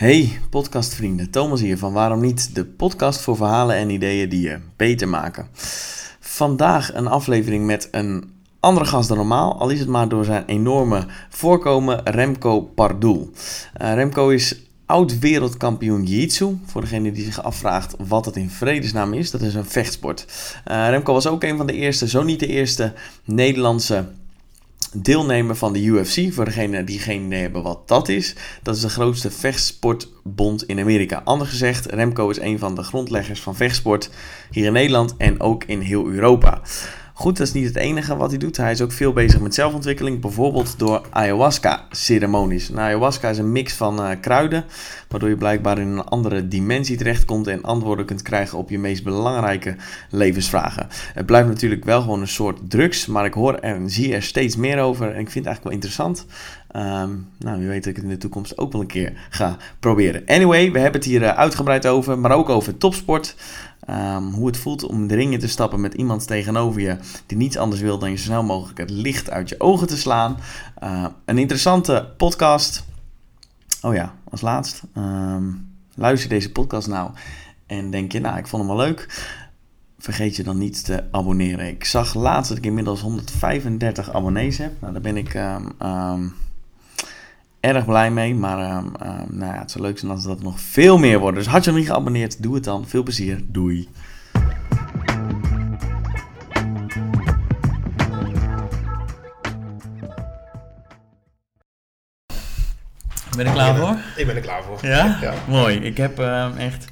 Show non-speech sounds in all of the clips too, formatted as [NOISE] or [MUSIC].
Hey podcastvrienden, Thomas hier van Waarom Niet, de podcast voor verhalen en ideeën die je beter maken. Vandaag een aflevering met een andere gast dan normaal, al is het maar door zijn enorme voorkomen, Remco Pardoel. Uh, Remco is oud wereldkampioen Jiu-Jitsu. Voor degene die zich afvraagt wat het in vredesnaam is, dat is een vechtsport. Uh, Remco was ook een van de eerste, zo niet de eerste Nederlandse deelnemer van de UFC. Voor degenen die geen idee hebben wat dat is. Dat is de grootste vechtsportbond in Amerika. Anders gezegd, Remco is een van de grondleggers van vechtsport hier in Nederland en ook in heel Europa. Goed, dat is niet het enige wat hij doet. Hij is ook veel bezig met zelfontwikkeling, bijvoorbeeld door ayahuasca-ceremonies. Nou, ayahuasca is een mix van uh, kruiden, waardoor je blijkbaar in een andere dimensie terechtkomt en antwoorden kunt krijgen op je meest belangrijke levensvragen. Het blijft natuurlijk wel gewoon een soort drugs, maar ik hoor en zie er steeds meer over en ik vind het eigenlijk wel interessant. Um, nou, wie weet ik het in de toekomst ook wel een keer ga proberen. Anyway, we hebben het hier uh, uitgebreid over, maar ook over topsport. Um, hoe het voelt om de ringen te stappen met iemand tegenover je die niets anders wil dan je zo snel mogelijk het licht uit je ogen te slaan. Uh, een interessante podcast. Oh ja, als laatst. Um, luister deze podcast nou en denk je, nou, ik vond hem wel leuk. Vergeet je dan niet te abonneren. Ik zag laatst dat ik inmiddels 135 abonnees heb. Nou, daar ben ik erg blij mee. Maar uh, uh, nou ja, het zou leuk zijn als dat nog veel meer wordt. Dus had je nog niet geabonneerd, doe het dan. Veel plezier. Doei. Ben je klaar voor? Ik ben er klaar voor. Ja? ja. Mooi. Ik heb uh, echt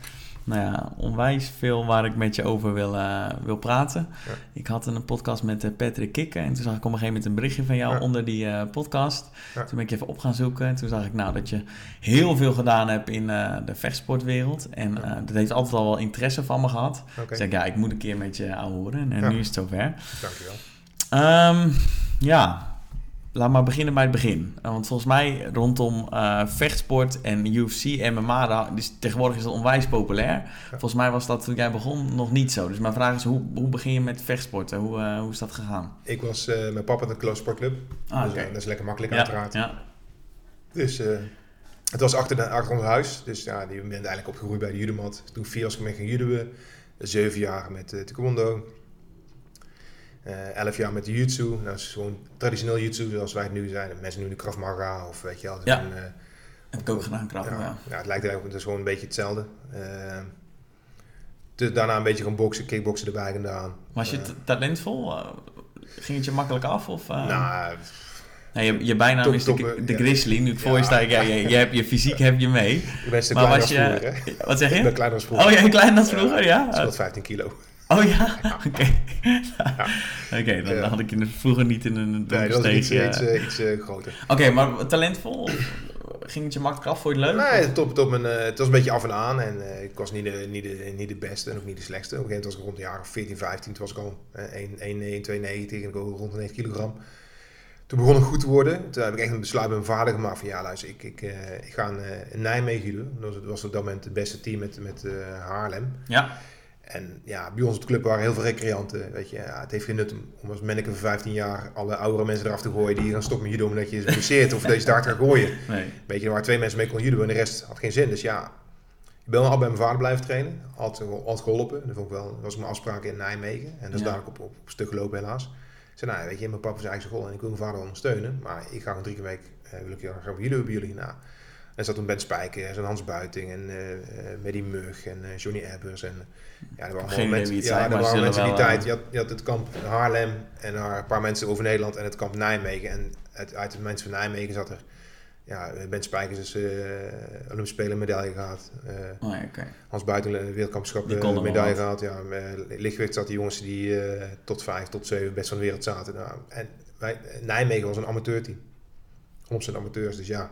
nou ja, onwijs veel waar ik met je over wil, uh, wil praten. Ja. Ik had een podcast met uh, Patrick Kikken en toen zag ik op een gegeven moment een berichtje van jou ja. onder die uh, podcast. Ja. Toen ben ik even op gaan zoeken en toen zag ik nou dat je heel veel gedaan hebt in de vechtsportwereld. En dat heeft altijd al wel interesse van me gehad. Okay. Dus ik ja, ik moet een keer met je horen en nu is het zover. Dankjewel. Um, ja, laat maar beginnen bij het begin. Want volgens mij rondom uh, vechtsport en UFC, MMA, dus tegenwoordig is dat onwijs populair. Ja. Volgens mij was dat toen jij begon nog niet zo. Dus mijn vraag is, hoe, hoe begin je met vechtsporten? Hoe, uh, hoe is dat gegaan? Ik was uh, met papa in de Close Sportclub. Ah, dus, okay. dat is lekker makkelijk ja, uiteraard. Ja. Dus het was achter, de, achter ons huis. Dus ja, die bent eigenlijk opgegroeid bij de judomat. Toen vier als ik mee ging judoën. Zeven jaar met taekwondo. Uh, elf jaar met de jiu-jitsu. Dat is gewoon traditioneel jiu-jitsu zoals wij het nu zijn. Mensen noemen nu Krav Maga of weet je wel. Ja, een, uh, heb ik ook gedaan, Krav ja, Maga. Ja, het lijkt eigenlijk het is gewoon een beetje hetzelfde. Uh, dus daarna een beetje gaan boksen, kickboksen erbij gedaan. Was je talentvol? ging het je makkelijk af? Of, nou... Nee, je, je bijnaam top, is de, top, de ja. Grizzly. Nu ik voor je sta, ja, je, je, hebt je fysiek heb je mee. Ik ben maar was je, als vroeger, hè? Wat zeg je? Ik ben kleiner als vroeger. Oh, jij kleiner dan vroeger, ja? ja. 15 kilo. Oh ja? [LAUGHS] Oké. Okay. Ja. [LAUGHS] Oké, okay, dan had ik vroeger niet in een Nee, dat was iets, iets, uh, iets uh, groter. Oké, okay, maar talentvol? Ging het je makkelijk af? Vond je het leuk? Nee, top, top, mijn, uh, het was een beetje af en aan. En ik was niet de, niet, de, niet de beste en ook niet de slechtste. Op een gegeven moment was ik rond de jaren 14, 15. Toen was ik al 1,92 en ik rond de 9 kilogram. Toen begon het goed te worden. Toen heb ik echt een besluit met mijn vader gemaakt van ja, luister, ik, ik, ik ga in, Nijmegen doen. Dat was, was op dat moment het beste team met, met Haarlem. Ja. En ja, bij ons op de club waren heel veel recreanten. Weet je, ja, het heeft geen nut om als manneke van 15 jaar alle oudere mensen eraf te gooien die gaan stoppen met judo omdat je is geblesseerd of deze daar gaat gooien. [LAUGHS] Nee. Weet je, er waren twee mensen mee kon judo en de rest had geen zin. Dus ja, ik ben al bij mijn vader blijven trainen. Altijd, altijd geholpen. Dat, vond ik wel, dat was mijn afspraak in Nijmegen. En dat is ja. daar op, op, op stuk gelopen helaas. Ik zei, nou weet je, mijn papa is eigen school en ik wil mijn vader ondersteunen. Maar ik ga gewoon drie keer week, uh, wil ik gaan judo bij jullie. Nou, en zat toen Ben Spijker en Hans Buiting en uh, uh, Medi Mug en uh, Johnny Ebbers. En, ja, er waren Geen mensen, ja, zijn, er waren mensen die wel, tijd. Je had, je had het kamp Haarlem en een paar mensen over Nederland en het kamp Nijmegen. En uit, uit de mensen van Nijmegen zat er ja, Ben Spijkers is uh, Olympische Spelen medaille gehad. Uh, oh, ja, okay. Hans Buiten wereldkampioenschap uh, medaille gehad. Ja, lichtgewicht zat die jongens die uh, tot vijf, tot zeven best van de wereld zaten. Nou, en wij, Nijmegen was een amateurteam. 100% amateurs, dus ja.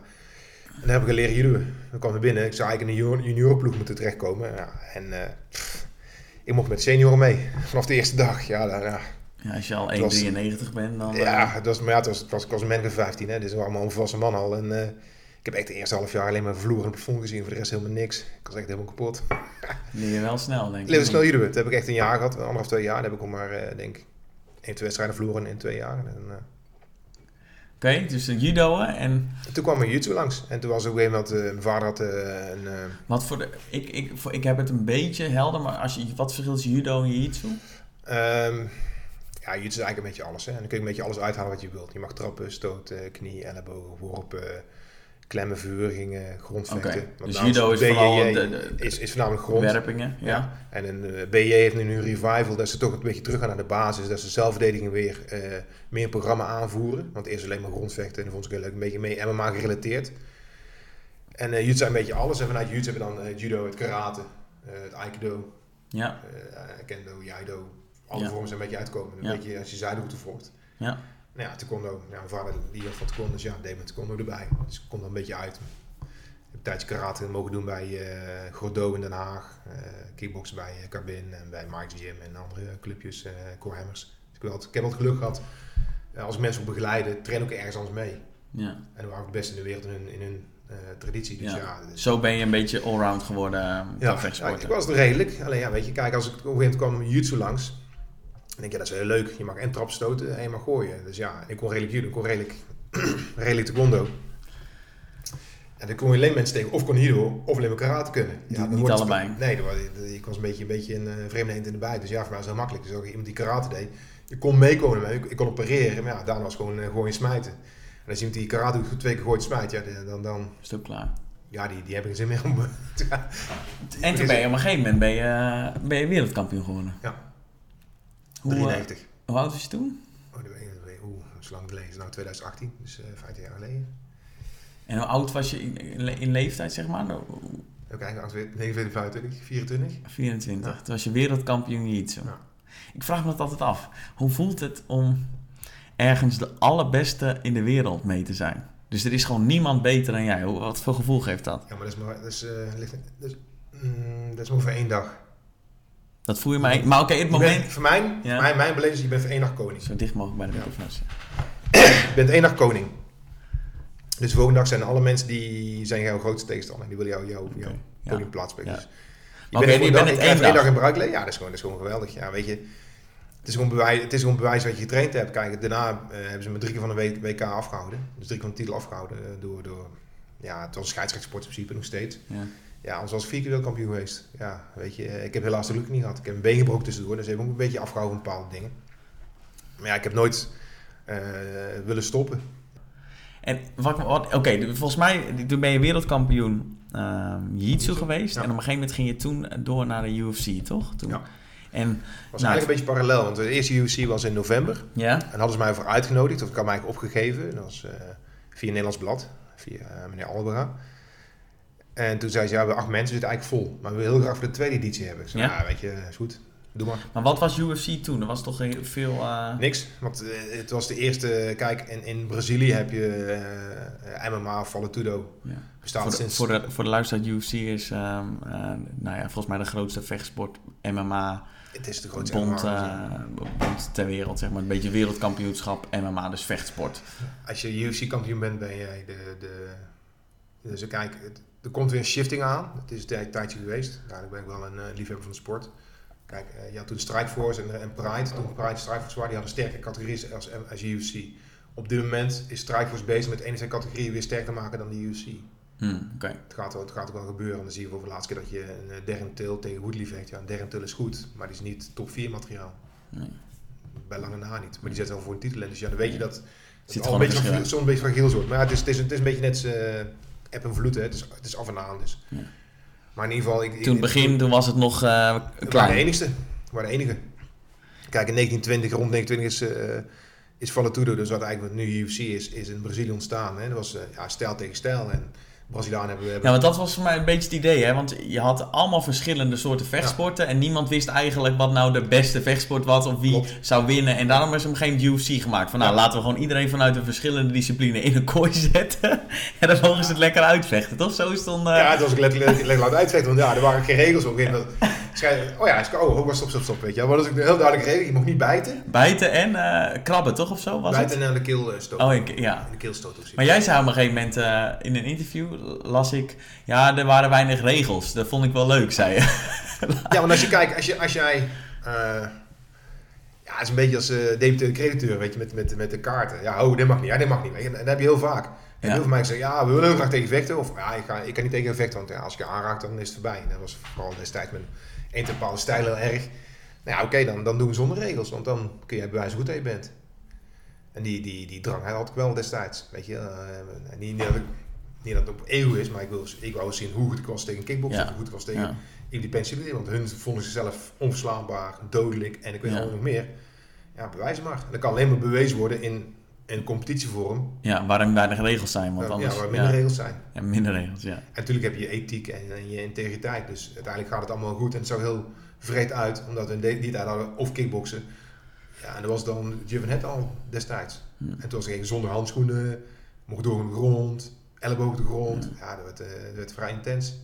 En dan heb ik leren judo. Dan kwam er binnen. Ik zou eigenlijk in een juniorenploeg moeten terechtkomen. Ja, en uh, pff, ik mocht met senioren mee. [LAUGHS] Vanaf de eerste dag. Ja, ja. ja als je al 1,93 bent, dan... Ja, dat was, maar ja, het was, het was, ik was een man van 15. Hè, dus we waren allemaal een volwassen man al. En uh, ik heb echt de eerste half jaar alleen maar vloer en plafond gezien. Voor de rest helemaal niks. Ik was echt helemaal kapot. [LAUGHS] Leer je wel snel, denk ik. Leer snel judo. Dat heb ik echt een jaar gehad. Anderhalf, twee jaar. Dan heb ik ook maar, uh, denk ik, één, twee wedstrijden vloeren in twee jaar. En, uh, Oké, dus judo en... Toen kwam er jiu langs. En toen was op een gegeven moment, uh, mijn vader had uh, een... Uh, wat voor de... Ik, ik, voor, ik heb het een beetje helder, maar als je, wat verschilt judo en jiu-jitsu? Um, ja, jiu is eigenlijk een beetje alles. Hè? En dan kun je een beetje alles uithalen wat je wilt. Je mag trappen, stoten, knie, ellebogen, worpen, klemmen, verhurgingen, grondvechten. Okay. Dus judo is vooral de, de, is, is voornamelijk grond. Werpingen, ja. ja. En een uh, BJ heeft nu een revival, dat ze toch een beetje terug gaan naar de basis. Dat ze zelfverdediging weer uh, meer programma aanvoeren. Want eerst alleen maar grondvechten en dat vond ik heel leuk. Een beetje mee MMA gerelateerd. En uh, jiu een beetje alles. En vanuit jiu hebben we dan uh, judo, het karate, het aikido, ja. kendo, jaido, alle ja. vormen zijn een beetje uitkomen. Een ja. beetje als je zijderoute volgt. Ja. Nou ja, taekwondo. Ja, mijn vader die had van taekwondo, dus ja, deed met taekwondo erbij. Dus ik kom er een beetje uit. Ik heb een tijdje karate mogen doen bij uh, Gordo in Den Haag. Uh, bij uh, Carbin en bij Mike's Gym en andere clubjes, uh, Corehammers. Dus ik, had, ik heb wat geluk gehad. als mensen ook begeleiden, train ook ergens anders mee. Ja. En dan waren de beste in de wereld in hun, in hun traditie. Dus ja. ja dus Zo ben je een beetje allround geworden. ja, ja, ik was er redelijk. Alleen ja, weet je, kijk, als ik op een gegeven moment kwam jiu langs en denk, ja, dat is heel leuk. Je mag en trap stoten en je mag gooien. Dus ja, ik kon redelijk judo, ik kon redelijk, [CLEARS THROAT] redelijk taekwondo. En dan kon je alleen mensen tegen of kon judo of alleen maar karate kunnen. Ja, dan niet allebei. Nee, ik was een beetje, een beetje een uh, vreemde eend in de bij. Dus ja, voor mij was het heel makkelijk. Dus ook iemand die karate deed. Je kon meekomen ik, ik kon opereren. Maar ja, daarna was gewoon uh, gooien smijten. En als iemand die karate twee keer gooit smijt, ja, dan... dan is het ook klaar. Ja, die, die heb ik geen zin meer om... [LAUGHS] en toen ben je op een gegeven moment ben je, ben je wereldkampioen geworden. Ja. Hoe, 93. hoe oud was je toen? Oh, dat Oeh, dat is lang geleden. Nou, 2018, dus uh, 15 jaar geleden. En hoe oud was je in, in leeftijd, zeg maar? Nou, Even kijken, 29, 25, 24. 24. Ja. Toen was je wereldkampioen jiu Ja. Ik vraag me dat altijd af. Hoe voelt het om ergens de allerbeste in de wereld mee te zijn? Dus er is gewoon niemand beter dan jij. Wat voor gevoel geeft dat? Ja, maar dat is maar, dat is, uh, dat is, mm, dat is maar voor één dag. Dat voel je mij. Maar oké, okay, het moment. voor mij, ja. mijn, mijn beleving is: je bent voor één dag koning. Zo dicht mogelijk bij de microfoon. Ja. je bent één dag koning. Dus de volgende dag zijn alle mensen die zijn jouw grootste tegenstander. Die willen jou, jou, jou okay. koning plaatsspelen. Dus je bent, je bent één dag. dag in bruik Ja, dat is, gewoon, dat is gewoon geweldig. Ja, weet je. Het is, gewoon bewijs, het is gewoon bewijs wat je getraind hebt. Kijk, daarna uh, hebben ze me drie keer van de WK afgehouden. Dus drie keer van de titel afgehouden. Uh, door, door, ja, het was een scheidsrechtssport in principe nog steeds. Ja. Ja, anders was ik vier keer wereldkampioen geweest. Ja, weet je, ik heb helaas de geluk niet gehad. Ik heb een been gebroken tussendoor, dus heb ook een beetje afgehouden van bepaalde dingen. Maar ja, ik heb nooit uh, willen stoppen. En wat, wat oké, volgens mij toen ben je wereldkampioen uh, jiu-jitsu geweest. Ja. En op een gegeven moment ging je toen door naar de UFC, toch? Toen. Ja. En, was nou, eigenlijk een beetje parallel, want de eerste UFC was in november. Ja. En hadden ze mij voor uitgenodigd, of ik had mij eigenlijk opgegeven. Dat was uh, via Nederlands Blad, via uh, meneer Albera. En toen zei ze, ja, we hebben acht mensen, zitten eigenlijk vol. Maar we willen heel graag voor de tweede editie hebben. Ik zei, ja. weet je, is goed. Doe maar. Maar wat was UFC toen? Er was toch veel... Uh... Niks, want uh, het was de eerste... Kijk, in, in Brazilië heb je uh, MMA, Valetudo. Ja. Bestaat voor, de, sinds... voor, de, voor de luisteraar, UFC is um, nou ja, volgens mij de grootste vechtsport. MMA... Het is de grootste bond, bond ter wereld, zeg maar. Een beetje wereldkampioenschap, MMA, dus vechtsport. Als je UFC-kampioen bent, ben jij de... de dus kijk, het, er komt weer een shifting aan. Het is een tijdje geweest. Daarom ben ik wel een uh, liefhebber van de sport. Kijk, uh, je had toen Strikeforce en, en Pride. Toen Pride en Strikeforce waren, die hadden sterke categorieën als, als UFC. Op dit moment is Strikeforce bezig met een zijn categorieën weer sterker maken dan de UFC. Hmm, okay. het, gaat, het gaat ook wel gebeuren. Dan zie je voor de laatste keer dat je een uh, Darren Till tegen Woodley vecht. Ja, een Darren Till is goed, maar die is niet top 4 materiaal. Nee. Bij lange na niet. Maar die zet wel voor een titel in. Dus ja, dan weet je dat het al een beetje, zo'n beetje fragiel wordt. Maar ja, het, is, het, is, het is een beetje net eb en vloed. Hè. Het, is, het is af en aan. Dus. Ja. Maar in ieder geval... Ik, toen begin, toen was het nog uh, klein. de enigste. We waren de enige. Kijk, in 1920, rond 1920 is, uh, is Valetudo, dus wat eigenlijk wat nu UFC is, is in Brazilië ontstaan. Hè. Dat was uh, ja, stijl tegen stijl. En Brazilianen hebben, hebben... Ja, want dat was voor mij een beetje het idee, hè? Want je had allemaal verschillende soorten vechtsporten en niemand wist eigenlijk wat nou de beste vechtsport was of wie zou winnen. En daarom is er geen UFC gemaakt. Van nou, laten we gewoon iedereen vanuit een verschillende discipline in een kooi zetten [LAUGHS] en dan mogen ze het lekker uitvechten, toch? Zo is het dan... Uh... Ja, het was ook letterlijk lekker laten uitvechten, want ja, er waren geen regels Oh ja, oh, oh, stop, stop, stop, weet je Maar dat is een heel duidelijke regel, je mag niet bijten. Bijten en uh, krabben, toch? Of zo was bijten het? en de keel stoten. Oh, ik, ja. In de keel stoten. Maar jij zei op een gegeven moment uh, in een interview las ik, ja, er waren weinig regels. Dat vond ik wel leuk, zei je. [LAUGHS] ja, want als je kijkt, als, je, als jij... Uh, Ja, het is een beetje als debiteur crediteur, weet je, met, met, met de kaarten. Ja, oh, dit mag niet, ja, dit mag niet. En dat heb je heel vaak. En Ja. heel veel mensen zeggen, ja, we willen heel graag tegen vechten. Of ja, ik, ga, ik kan niet tegen vechten, want ja, als ik je aanraak, dan is het voorbij. En dat was vooral destijds een bepaalde stijl heel erg. Nou ja, oké, dan, dan doen we zonder regels, want dan kun je bewijzen hoe goed je bent. En die, die, die drang had ik wel destijds, weet je. eh, niet, niet, dat ik, niet dat het op eeuw is, maar ik, wil, ik wou zien hoe goed ik was tegen kickboksen, Ja. hoe goed ik was tegen Ja. Want hun vonden zichzelf onverslaanbaar, dodelijk en ik weet Ja. nog meer. Ja, bewijs maar. En dat kan alleen maar bewezen worden in een competitievorm. Ja, waarin weinig regels zijn. Want anders, ja, waar minder ja. regels zijn. Ja, minder regels, ja. En natuurlijk heb je ethiek en, en je integriteit. Dus uiteindelijk gaat het allemaal goed. En het zag heel vreed uit, omdat we die tijd hadden of kickboksen. Ja, en dat was dan Jurgen Het al destijds. Hm. En toen was ik zonder handschoenen, mocht door de grond, elleboog op de grond. Ja, dat, werd, eh, dat werd vrij intens.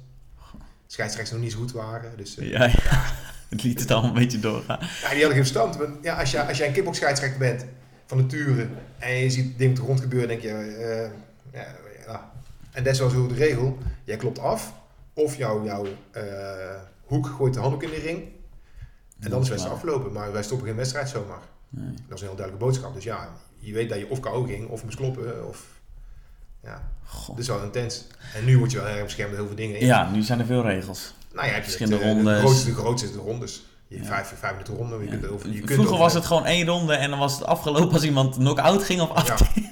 Scheidsrechters nog niet zo goed waren. Dus, eh, Ja, ja. [LAUGHS] Het liet het allemaal een beetje doorgaan. Ja, die hadden geen verstand. Ja, als, je, als jij een kickboxscheidsrechter bent van nature en je ziet dingen op de grond gebeuren, denk je, eh, ja, ja. En dat is wel de regel. Jij klopt af of jouw, eh, hoek gooit de handdoek in de ring. En dan is de wedstrijd afgelopen. Maar wij stoppen geen wedstrijd zomaar. Nee. Dat is een heel duidelijke boodschap. Dus ja, je weet dat je of KO ging of moest kloppen. Of, ja, Goh. dat is wel intens. En nu word je wel erg beschermd met heel veel dingen. Ja, nu zijn er veel regels. Nou ja, heb je Verschillende het, eh, rondes. De grootste, de grootste rondes. Je vijf, vijf minuten ronde. Je kunt over, je kunt Vroeger was het gewoon één ronde en dan was het afgelopen als iemand knock-out ging of af. Ja.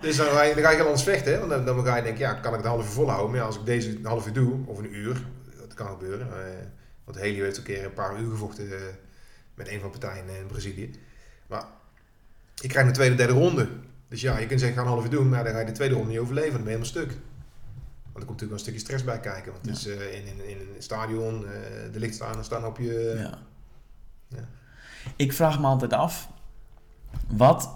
Dus dan ga, je, dan ga je heel anders vechten. Hè? Want dan, dan ga je denken, ja, kan ik het half uur volhouden? Maar ja, als ik deze een half uur doe, of een uur, dat kan gebeuren. Eh, want Helio heeft een keer een paar uur gevochten eh, met een van de partijen in Brazilië. Maar je krijgt een tweede, derde ronde. Dus ja, je kunt zeggen, ik ga een half uur doen, maar dan ga je de tweede ronde niet overleven. Dan ben je helemaal stuk. Want er komt natuurlijk wel een stukje stress bij kijken. Want het is eh, in, in, in een stadion, eh, de licht staan, op je... Ja. Ja. Ik vraag me altijd af, wat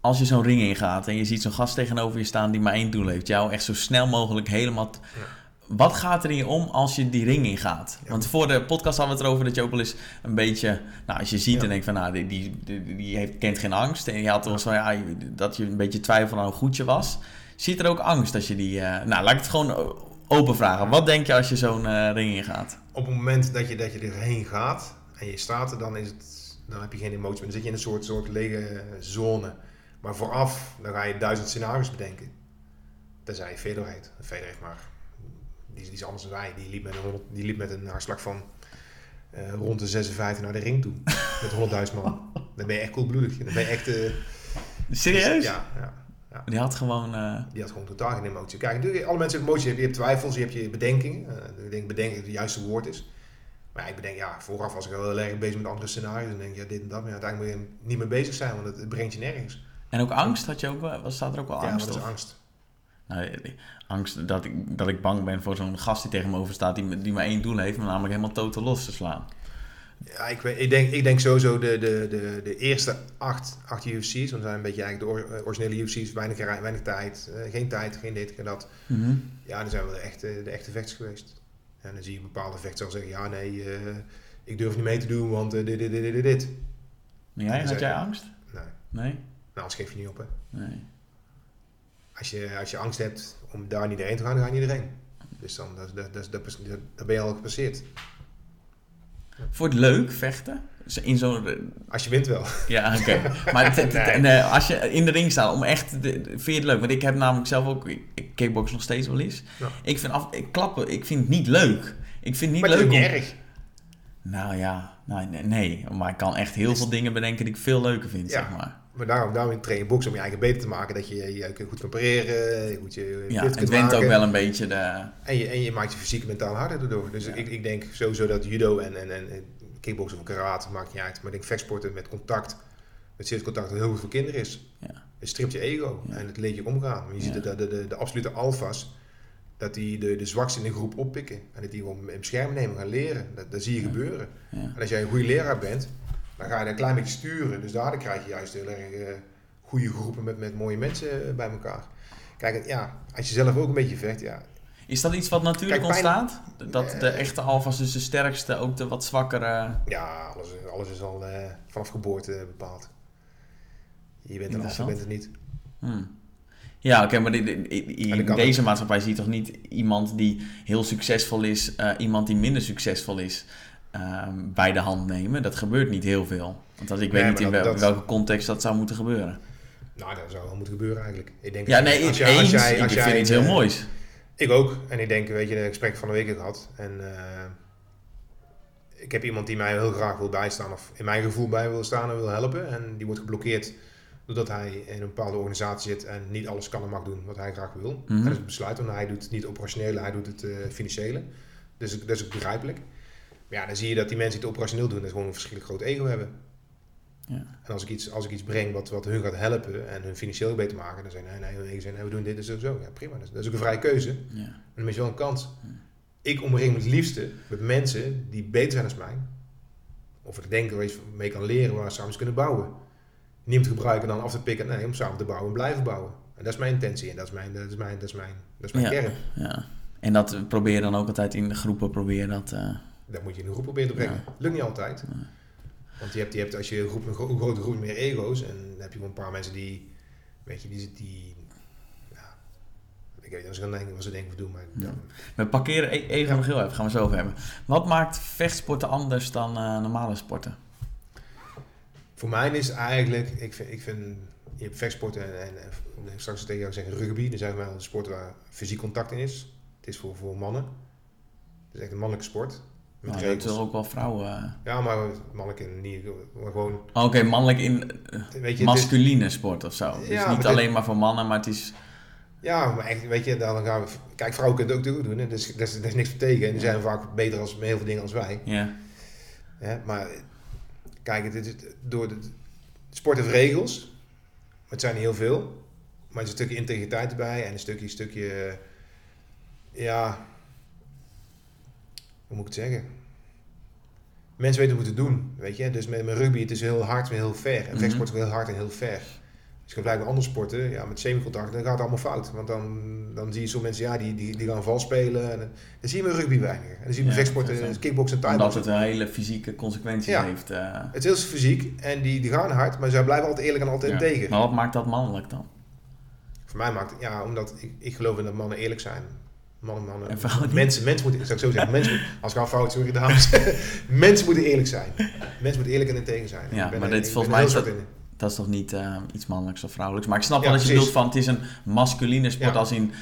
als je zo'n ring ingaat en je ziet zo'n gast tegenover je staan die maar één doel heeft, jou echt zo snel mogelijk helemaal... Ja. Wat gaat er in je om als je die ring ingaat? Ja. Want voor de podcast hadden we het erover dat je ook wel eens een beetje, nou als je ziet Ja. en denkt van nou die, die, die, die heeft, kent geen angst en je had wel van ja, dat je een beetje twijfelt aan hoe goed je was. Zit er ook angst als je die, eh, nou laat ik het gewoon open vragen. Wat denk je als je zo'n eh, ring ingaat? op het moment dat je, dat je erheen gaat en je staat er, dan, is het, dan heb je geen emotie meer. Dan zit je in een soort, soort lege zone. Maar vooraf, dan ga je duizend scenario's bedenken. Tenzij je Fedor heet. Heeft maar, die, is- die is anders dan wij. Die liep met een, 100 die liep met een hartslag van eh, rond de 56 naar de ring toe. Met 100.000 man. Dan ben je echt koelbloedig. Dan ben je echt... eh, Serieus? Ja, ja. Die had gewoon... eh, Die had gewoon totaal geen emotie. Kijk, natuurlijk, alle mensen hebben emoties. Je hebt, je twijfels, je hebt je bedenkingen. Eh, ik denk bedenken dat het juiste woord is. Maar ik bedenk, ja, vooraf was ik wel heel erg bezig met andere scenario's. Dan denk ik, ja, dit en dat. Maar uiteindelijk moet je niet mee bezig zijn, want het, het brengt je nergens. En ook angst? Had je ook, wel- was, staat er ook wel ja, angst wat is angst? Nou, eh, angst dat ik, dat ik bang ben voor zo'n gast die tegen me over staat, die, die maar één doel heeft, me namelijk helemaal totaal los te slaan. Ja, ik, weet- ik, denk, ik denk sowieso de, de, de, de eerste acht, acht UFC's, want zijn een beetje eigenlijk de eh, originele UFC's, weinig, weinig tijd, eh, geen tijd, geen dit, geen dat. Ja, dan zijn wel de echte, de echte vechts geweest. En dan zie je bepaalde vechters al zeggen, ja nee, eh, ik durf niet mee te doen, want eh, dit, dit, dit, dit, dit. En jij, had jij angst? Nee, Nee? nou, anders geef je niet op, hè. Nee. Als je, als je angst hebt om daar niet heen te gaan, dan ga je niet erheen. Dus dan, dat, dat, dat, dat, dat, dat ben je al gepasseerd. Voor het leuk vechten? In zo'n... Als je wint wel. Ja, oké. Maar Nee. als je in de ring staat, om echt... De, vind je het leuk? Want ik heb namelijk zelf ook... Ik, kickbox nog steeds wel eens. Ja. Ik vind af... Ik klappen... Ik vind het niet leuk. Ik vind het niet maar leuk om... erg. Nou ja, nou, nee, nee. Maar ik kan echt heel veel dingen bedenken die ik veel leuker vind, Ja. zeg maar. Maar daarom, daarom train je boksen om je eigen beter te maken. Dat je je goed kan pareren, je goed je Ja, het kunt went ook wel een beetje de... En je, en je maakt je fysiek en mentaal harder erdoor. Dus Ja. ik, ik denk sowieso dat judo en, en, en en kickboksen of karate, maakt niet uit. Maar ik denk vechtsporten met contact, met serieus contact, heel goed voor kinderen is. Ja. Het stript je ego Ja. en het leert je omgaan. Maar je ziet dat de, de, de absolute alfa's, dat die de, de zwakste in de groep oppikken. En dat die gewoon in bescherming nemen, gaan leren. Dat, dat zie je gebeuren. En als jij een goede leraar bent, dan ga je dat een klein beetje sturen. Dus daardoor krijg je juist heel erg eh, goede groepen met, met mooie mensen eh, bij elkaar. Kijk, ja, als je zelf ook een beetje vecht, ja, Is dat iets wat natuurlijk Kijk, ontstaat? Dat de Eh. echte alfa's, dus de sterkste, ook de wat zwakkere... Ja, alles, alles is al vanaf geboorte bepaald. Je bent een af, je bent het niet. Hmm. Ja, oké, maar in, deze maatschappij zie je toch niet iemand die heel succesvol is, iemand die minder succesvol is. Ehm, bij de hand nemen. Dat gebeurt niet heel veel. Want ik Nee, weet niet in dat- wel- dat- welke context dat zou moeten gebeuren. Nou, dat zou wel moeten gebeuren eigenlijk. Ik denk Ja, dat nee, als eens. jij- als jij- ik vind jij, iets heel eh, moois. Ik ook. En ik denk, weet je, een gesprek van de week gehad. En eh, ik heb iemand die mij heel graag wil bijstaan. Of in mijn gevoel bij wil staan en wil helpen. En die wordt geblokkeerd doordat hij in een bepaalde organisatie zit. En niet alles kan en mag doen wat hij graag wil. Mhm. Dat is het besluit. Want hij doet niet het operationele, hij doet het eh, financiële. Dus dat is ook begrijpelijk. Ja, dan zie je dat die mensen die het operationeel doen, dat gewoon een verschrikkelijk groot ego hebben. Ja. En als ik iets, als ik iets breng wat, wat hun gaat helpen en hun financieel beter maken, dan zijn nee, nee, nee, zeggen, nee, we doen dit en zo, zo. Ja, prima. Dat is, dat is ook een vrije keuze. Ja. Maar dan is wel een kans. Ik omring me het liefste met mensen die beter zijn dan mij. Of ik denk waar je iets mee kan leren, waar we samen kunnen bouwen. Te gebruiken en dan af te pikken. Nee, om samen te bouwen en blijven bouwen. En dat is mijn intentie en dat is mijn, dat is mijn, dat is mijn, dat is mijn kern. Ja. En dat probeer je dan ook altijd in de groepen proberen dat... eh, Dat moet je in een groep proberen te brengen. Lukt niet altijd. Want je hebt, je hebt als je een, groep, een, gro- een grote groep meer ego's. En dan heb je gewoon een paar mensen die, weet je, die, die ja, ik weet niet wat ze denken, wat ze denken of doen. Maar ja. We parkeren e- nog heel even, gaan we zo over hebben. Wat maakt vechtsporten anders dan eh, normale sporten? Voor mij is eigenlijk, ik vind, ik vind je hebt vechtsporten en, en, en straks tegen jou zeggen rugby. Dat zijn wel een sport waar fysiek contact in is. Het is voor, voor mannen. Het is echt een mannelijke sport. Met Nou, je hebt regels. ook wel vrouwen... eh. Ja, maar mannelijk en niet, maar gewoon, Oké, mannelijk in eh, weet je, is- masculine sport of zo. Dus Ja, niet maar alleen dit- maar voor mannen, maar het is... Ja, maar echt, weet je, dan gaan we... Kijk, vrouwen kunnen het ook doen, hè. Dus daar is, daar is niks voor tegen. En die zijn vaak beter als, met heel veel dingen als wij. Ja? Maar kijk, het, is door de sport heeft regels. Maar het zijn niet heel veel. Maar er is een stukje integriteit erbij. En een stukje, stukje... Ja... Hoe moet ik het zeggen? Mensen weten hoe te doen, weet je. Dus met, met rugby, het is heel hard en heel ver. En Mhm. vechtsport is heel hard en heel ver. Dus je blijkbaar andere sporten, ja, met semi-contact, dan gaat het allemaal fout. Want dan, dan zie je sommige mensen, ja, die, die, die gaan vals spelen. En, dan zie je met rugby weinig. En dan zie je met Ja, vechtsporten, dat is- kickboksen en omdat thaiboxen. het een hele fysieke consequenties Ja. heeft. eh. Het is heel fysiek en die, die gaan hard, maar zij blijven altijd eerlijk en altijd Ja. tegen. Maar wat maakt dat mannelijk dan? Voor mij maakt het, ja, omdat ik, ik geloof in dat mannen eerlijk zijn. Mannen, mannen. En vrouwen niet? mensen, mensen moeten, zou ik zo zeggen, mensen, als ik al fout, sorry dames. [LAUGHS] mensen moeten eerlijk zijn. Mensen moeten eerlijk en integer zijn. Ja, ben maar dit ik volgens mij is in. Dat is toch niet eh, iets mannelijks of vrouwelijks? Maar ik snap Ja, wel dat je bedoelt van het is een masculine sport Ja. als in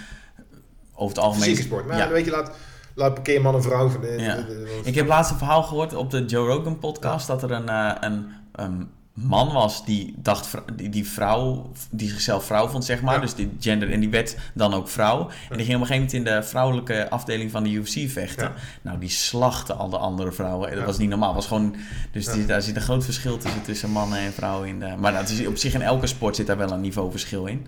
over het algemeen. Fysieke sport. Maar ja. weet je, laat, laat parkeer man en vrouw. van de- Ja. de- de- Ik heb laatst een verhaal gehoord op de Joe Rogan podcast dat er een, eh, een, een man was die dacht die, die vrouw die zichzelf vrouw vond zeg maar. Ja. dus die gender en die werd dan ook vrouw. En die ging op een gegeven moment in de vrouwelijke afdeling van de UFC vechten. Ja. nou die slachten al de andere vrouwen. Dat was niet normaal. Was gewoon dus die, daar zit een groot verschil tussen tussen mannen en vrouwen in de, maar dat is op zich in elke sport zit daar wel een niveauverschil in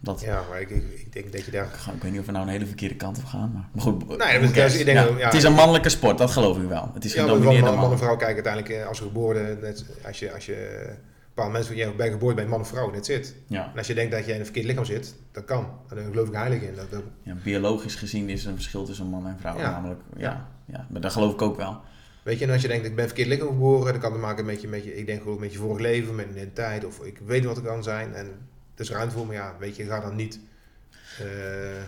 dat Ja, maar ik, ik, ik denk dat je daar... ik weet niet of we nou een hele verkeerde kant op gaan maar, maar goed Nee, dat is- ik denk Ja, dat- ja. het is een mannelijke sport dat geloof ik wel het is Ja, gedomineerd man, door man en mannen vrouw kijken uiteindelijk eh, als ze geboren... Net, als je... Als je een paar mensen, jij bij geboorte bent man of vrouw, net zit. ja En als je denkt dat je in een verkeerd lichaam zit, dat kan. Daar geloof ik heilig in. Dat, dat, Ja, biologisch gezien is er een verschil tussen man en vrouw. Namelijk, ja, ja, maar dat geloof ik ook wel. Weet je, en als je denkt, ik ben verkeerd lichaam geboren, dan kan het maken met je, met je, ik denk ook met je vorig leven, met een identiteit, of ik weet wat het kan zijn. En is ruimte voor, maar ja, weet je, ga dan niet. eh,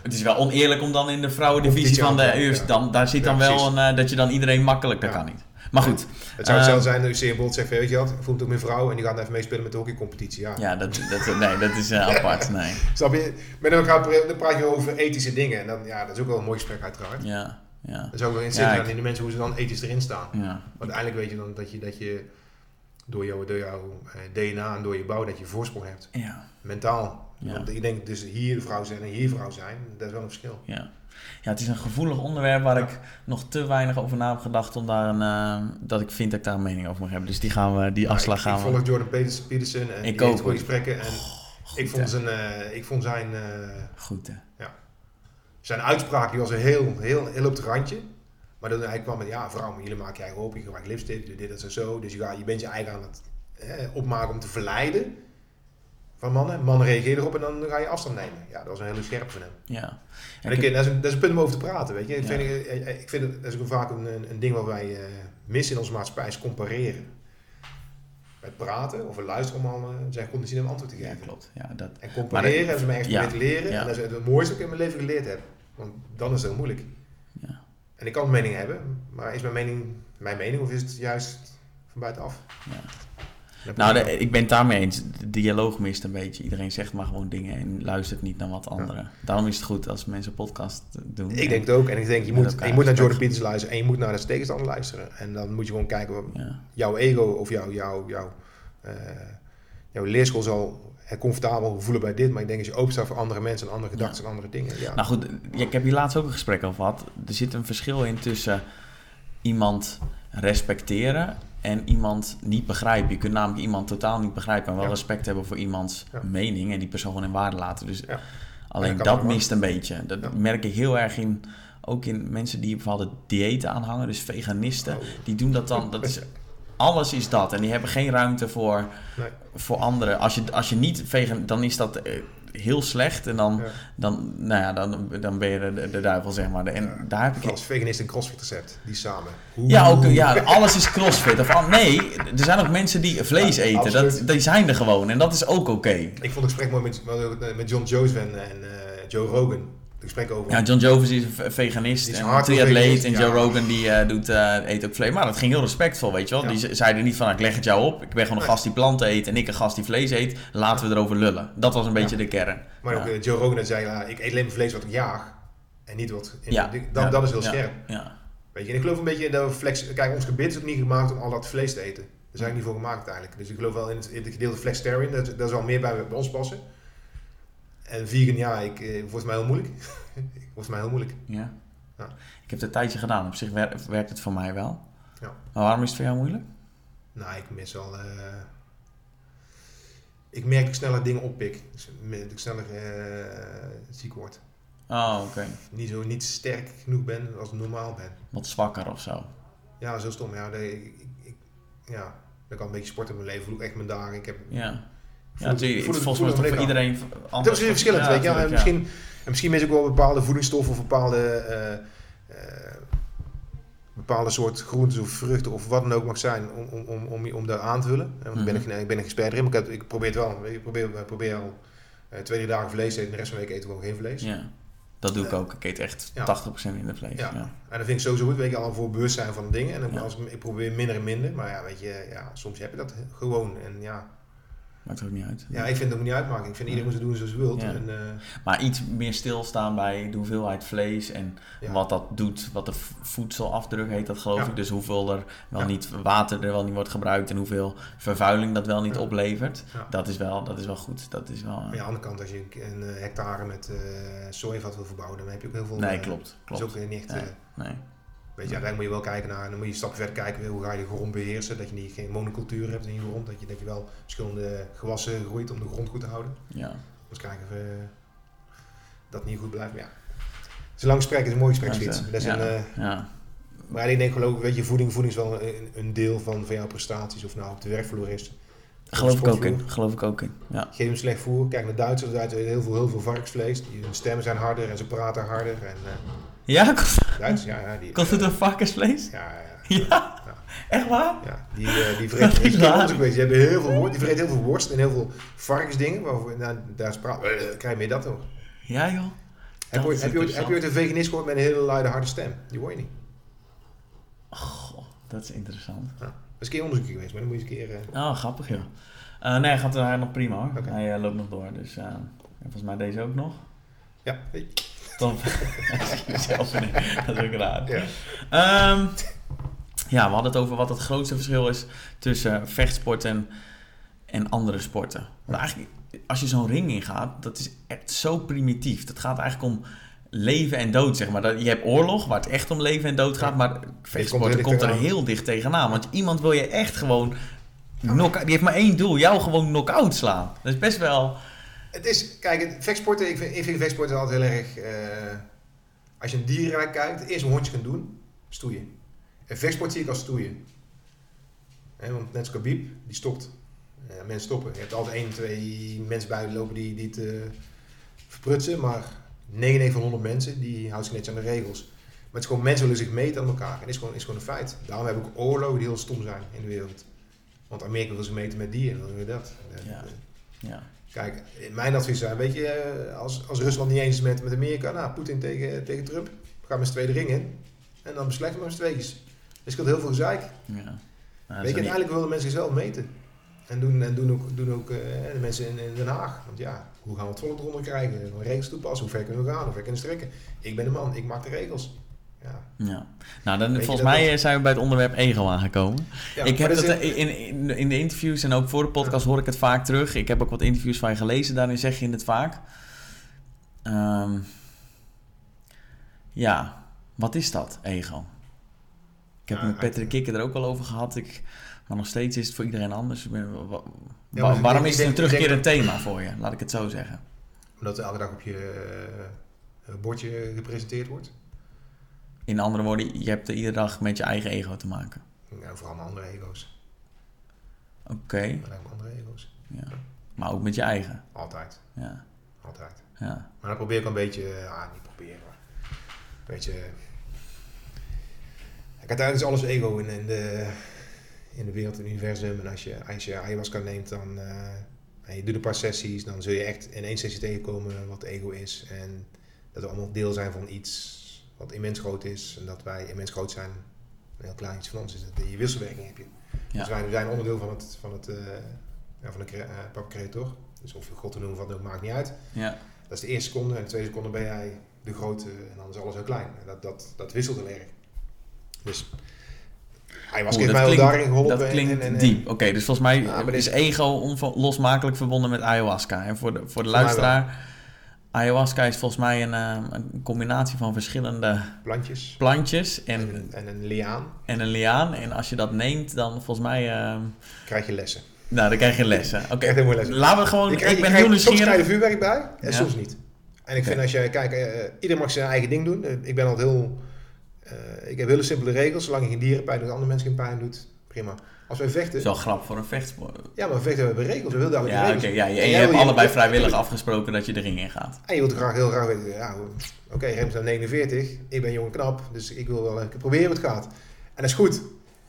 Het is wel oneerlijk om dan in de vrouwendivisie van de eerste, dan, daar zit dan wel een, eh, dat je dan iedereen makkelijk, dat kan niet. Maar goed, het zou Eh, hetzelfde zijn dat Usain Bolt zegt, weet je wat, ik voel het ook mijn vrouw en die gaat even meespelen met de hockeycompetitie. Ja. ja, dat, dat, nee, dat is apart, nee. [LAUGHS] Snap je? Maar dan, gaat, dan praat je over ethische dingen. En dan, ja, dat is ook wel een mooi gesprek uiteraard. Ja, ja, Dat is ook wel Ja, interessant ik- in de mensen hoe ze dan ethisch erin staan. ja. Want uiteindelijk weet je dan dat je, dat je door, jou, door jouw eh, DNA en door je bouw dat je voorsprong hebt. ja. Mentaal. Ja. Want ik denk dus hier vrouw zijn en hier vrouw zijn, dat is wel een verschil. Ja. ja, het is een gevoelig onderwerp waar ik nog te weinig over na heb gedacht om daar een, eh, dat ik vind dat ik daar een mening over mag hebben. Dus die gaan we, die afslag ik, gaan ik we. volg Jordan Peters, Peterson en Ik ook, goede gesprekken. En Goed, ik, vond zijn, eh, ik vond zijn, eh, Goed, hè. zijn uitspraak die was heel, heel, heel op het randje. Maar dan, hij kwam met, ja vrouw, maar jullie maken je eigen op, je gebruikt lipstick, je doet dit, dat en zo. Dus je, gaat, je bent je eigen aan het eh, opmaken om te verleiden van mannen. Mannen reageren erop en dan ga je afstand nemen. Ja, dat was een hele scherpe van hem. Ja. En Ik ik, dat, is een, dat is een punt om over te praten, weet je. Ik Ja. vind, eh, ik vind het, dat is ook vaak een, een, ding wat wij eh, missen in onze maatschappij, is compareren. Met praten of luisteren om al uh, zijn goed zien om antwoord te ja, geven. klopt. Ja, dat, En compareren Maar hebben ze mij echt ja, leren. ja. En dat is het mooiste wat ik in mijn leven geleerd heb. Want dan is het heel moeilijk. En ik kan een mening hebben, maar is mijn mening mijn mening of is het juist van buitenaf? Ja. Nou, de- ik ben het daarmee eens. De dialoog mist een beetje. Iedereen zegt maar gewoon dingen en luistert niet naar wat anderen. Daarom is het goed als mensen een podcast doen. Ik denk het ook. En ik denk, je moet, je moet naar Jordan gesprek. Peters luisteren en je moet naar de tegenstander luisteren. En dan moet je gewoon kijken, wat Ja. jouw ego of jouw, jouw, jouw, eh, jouw leerschool zal comfortabel voelen bij dit. Maar ik denk als je open staat voor andere mensen en andere gedachten en andere dingen. Ja. Nou goed, ik heb hier laatst ook een gesprek over gehad. Er zit een verschil in tussen iemand respecteren en iemand niet begrijpen. Je kunt namelijk iemand totaal niet begrijpen en wel Ja. respect hebben voor iemands Ja. mening en die persoon gewoon in waarde laten. Dus Ja. alleen dat mist een beetje. Dat merk ik heel erg in, ook in mensen die bepaalde diëten aanhangen, dus veganisten. Oh. Die doen dat dan, dat is, [LAUGHS] alles is dat. En die hebben geen ruimte voor, Nee. voor anderen. Als je, als je niet vegan, dan is dat eh, heel slecht. En dan, Ja. dan, nou ja, dan, dan ben je de, de duivel, zeg maar. En Ja. daar heb ik... Als veganist en crossfit recept, die samen. Ja, ook, ja, alles is crossfit. Of, al- nee, er zijn ook mensen die vlees Ja, eten. Dat, die zijn er gewoon. En dat is ook oké. Ik vond het gesprek mooi met, met John Joseph en, en eh, Joe Rogan. Gesprek over... Ja, John Jovis is een ve- veganist Die is en triatleet. En ja. Joe Rogan die eh, doet, eh, eet ook vlees. Maar dat ging heel respectvol, weet je wel. Ja. Die ze- zeiden niet van, ik leg het jou op. Ik ben gewoon een Nee. gast die planten eet en ik een gast die vlees eet. Laten we erover lullen. Dat was een beetje de kern. Maar ook eh, Joe Rogan zei, ik eet alleen maar vlees wat ik jaag. En niet wat... In, Ja. dat, is heel scherp. Ja. Weet je, en ik geloof een beetje dat we flex... Kijk, ons gebit is ook niet gemaakt om al dat vlees te eten. Daar zijn we niet voor gemaakt uiteindelijk. Dus ik geloof wel in het, in het gedeelte flexitarian. Dat, dat zal meer bij, bij ons passen. En vegan, ja, ik, eh, wordt mij heel moeilijk. [LAUGHS] wordt mij heel moeilijk. Ja. Ja. Ik heb het een tijdje gedaan. Op zich wer- werkt het voor mij wel. Ja. Maar waarom is het voor jou moeilijk? Nou, ik mis wel... eh, ik merk dat ik sneller dingen oppik. Dus dat ik sneller eh, ziek word. Oh, oké. Niet, zo, niet sterk genoeg ben als ik normaal ben. Wat zwakker of zo. Ja, heel stom. Ja, nee, ik, ik, ja, ik kan een beetje sporten in mijn leven. Voel ik echt mijn dagen. Ik heb, Ja. Ja, natuurlijk. het- Volgens mij is voor iedereen Dat anders. is verschillend, weet je. En misschien, en misschien mis ik wel bepaalde voedingsstoffen of bepaalde, eh, bepaalde soort groenten of vruchten of wat dan ook mag zijn om, om, om, om, om daar aan te vullen. En Want ik, ben, Mhm. ik ben een expert erin, maar ik, heb- ik probeer het wel. Ik probeer, ik probeer al eh, twee, drie dagen vlees te eten en de rest van de week eten we gewoon geen vlees. Ja. Dat doe ik ook. Ik eet echt Ja. 80% in de vlees. Ja. Ja. En dat vind ik sowieso goed, weet je, al voor bewustzijn van dingen. En dan Ja. als ik, ik probeer minder en minder, maar ja, weet je, ja, soms heb je dat gewoon. En ja, Maakt ook niet uit. ja ik vind het ook niet uitmaken. Ik vind iedereen moet het doen zoals hij wil. Ja. En, eh, Maar iets meer stilstaan bij de hoeveelheid vlees en wat dat doet, wat de voedselafdruk heet dat geloof ik. Dus hoeveel er wel niet water er wel niet wordt gebruikt en hoeveel vervuiling dat wel niet oplevert. Dat, is wel, dat is wel goed. Dat is wel, Maar ja, aan de andere kant, als je een, een, hectare met sojavat wil verbouwen, dan heb je ook heel veel... nee, eh, klopt. Dat klopt. is ook weer niet Nee. Weet je, uiteindelijk moet je wel kijken naar... Dan moet je een stapje verder kijken, hoe ga je de grond beheersen. Dat je niet, geen monocultuur hebt in je grond. Dat je, dat je wel verschillende gewassen groeit om de grond goed te houden. Ja. Dus kijken of eh, dat niet goed blijft. Maar ja, het is een lang gesprek, het is een mooi gesprek, Ja, zoiets. zo. Dat is Ja. een, eh, ja. maar ik denk geloof weet je, voeding, voeding is wel een, een deel van, van jouw prestaties. Of nou op de werkvloer is. Geloof ik ook in. Geloof ik ook in. Ja. Geef hem slecht voer. Kijk naar Duitsers. Duitsers eten heel veel, heel veel varkensvlees. Die, hun stemmen zijn harder en ze praten harder. En, eh Ja, [LAUGHS] kost, Duitsers, ja, ja, die, kost het een varkensvlees? ja, ja, Ja. Echt waar? ja, die, eh die [LAUGHS] vreten, ik die hebben heel veel worst, die vreten heel veel worst en heel veel varkensdingen. Waarvoor, nou, daar is praat, eh, krijg je meer dat toch? Ja joh. Heb je, ooit- is heb, je ooit, heb je ooit een veganist gehoord met een hele luide harde stem? Die hoor je niet. Goh, dat is interessant. Is een keer onderzoek geweest, maar dan moet je eens een keer... eh, Oh, grappig joh. Eh, nee, gaat hij nog prima hoor. Oké. Hij eh, loopt nog door. Dus eh, en volgens mij deze ook nog. ja, je. Top. [LAUGHS] Zelf niet. Dat is ook raar. ja. Ehm, ja, we hadden het over wat het grootste verschil is tussen vechtsport en, en andere sporten. Want eigenlijk, als je zo'n ring ingaat, dat is echt zo primitief. Dat gaat eigenlijk om leven en dood, zeg maar. Dat- Je hebt oorlog, waar het echt om leven en dood gaat, Ja. maar vechtsport dicht komt er tegenaan. heel dicht tegenaan. Want iemand wil je echt gewoon... knock die heeft maar één doel, jou gewoon knock-out slaan. Dat is best wel... Het is, kijk, het, vechtsporten, ik vind, ik vind vechtsporten altijd heel erg... eh, als je een dierenrijk kijkt, het eerste hondje kan doen, stoeien. En vechtsport zie ik als stoeien. Want net als Khabib, die stopt. Eh, mensen stoppen. Je hebt altijd één, twee mensen buiten lopen die, die het eh, verprutsen, maar 99 van 100 mensen, die houden zich netjes aan de regels. Maar het is gewoon, mensen willen zich meten aan elkaar. En dat is gewoon, is gewoon een feit. Daarom hebben we ook oorlogen die heel stom zijn in de wereld. Want Amerika wil zich meten met die en dan weer dat. Ja. Ja. Kijk, mijn advies zijn, weet je, als, als Rusland niet eens is met, met Amerika, nou, Poetin tegen, tegen Trump, ga met z'n tweede ring in. En dan beslecht maar eens twee. Dus ik had heel veel gezeik. Ja. Nou, Weet je, niet- uiteindelijk willen mensen zichzelf meten. En doen, en doen ook, doen ook eh, de mensen in, in Den Haag. Want ja, hoe gaan we het volk eronder krijgen? Regels toepassen, hoe ver kunnen we gaan, hoe ver kunnen we strekken? Ik ben de man, ik maak de regels. Ja. Ja. Nou, dan, volgens mij dat- eh, zijn we bij het onderwerp ego aangekomen. Ja, ik heb dat is- eh, in, in, in de interviews en ook voor de podcast hoor ik het vaak terug. Ik heb ook wat interviews van je gelezen, daarin zeg je het vaak. Ehm, ja, wat is dat, ego? Ik heb met Patrick Kikker er ook wel over gehad. Ik, maar nog steeds is het voor iedereen anders. Ja, waarom is het een ik terugkerend thema voor je? Laat ik het zo zeggen. Omdat het elke dag op je eh, bordje gepresenteerd wordt. In andere woorden, je hebt er iedere dag met je eigen ego te maken. Ja, vooral met andere ego's. Oké, Maar ook met andere ego's. ja. maar ook met je eigen. Altijd. Ja, Altijd. ja. Maar dan probeer ik een beetje, ah, niet proberen, maar een beetje. Kijk, uiteindelijk is alles ego in, in, de, in de wereld, in het universum. En als je, als je ayahuasca neemt, dan. eh, en je doet een paar sessies, dan zul je echt in één sessie tegenkomen wat ego is. En dat we allemaal deel zijn van iets wat immens groot is. En dat wij immens groot zijn. Een heel klein iets van ons is het. Die wisselwerking heb je. Ja. Dus wij zijn onderdeel van het, van het, eh, ja, van de cre- eh, Papa Creator. Dus of je God te noemen of wat ook, maakt niet uit. ja. Dat is de eerste seconde. En de tweede seconde ben jij de grote en dan is alles heel klein. En dat, dat, dat wisselt heel erg. Dus hij was mij wel daarin geholpen. Dat klinkt en, en, en- diep. Oké, dus volgens mij Ja, is dit- ego onlosmakelijk verbonden met ayahuasca. En voor de, voor de luisteraar, ayahuasca is volgens mij een, eh, een combinatie van verschillende Plantjes. plantjes En, en, een- en een liaan. en een liaan. En als je dat neemt, dan volgens mij, eh, Krijg je lessen. nou, dan krijg je lessen. Oké, Krijg helemaal lessen. laten we gewoon, Je krijgt- ik ben heel krijgt- soms krijg je nieuwsgierig. vuurwerk bij en Ja. soms niet. En ik vind als je, kijk, eh, ieder mag zijn eigen ding doen. Eh, ik ben altijd heel, eh, ik heb hele simpele regels. Zolang je geen dierenpijn doet, andere mensen geen pijn doet, prima. Als wij vechten, Dat is wel grap voor een vechtsport. ja, maar vechten hebben we regels. We willen daar Ja, oké, ja, en je, hebt allebei vrijwillig afgesproken dat je de ring in gaat. En je wilt graag heel graag weten, ja, oké, Rem is nou 49, ik ben jong en knap, dus ik wil wel keer proberen hoe het gaat. En dat is goed.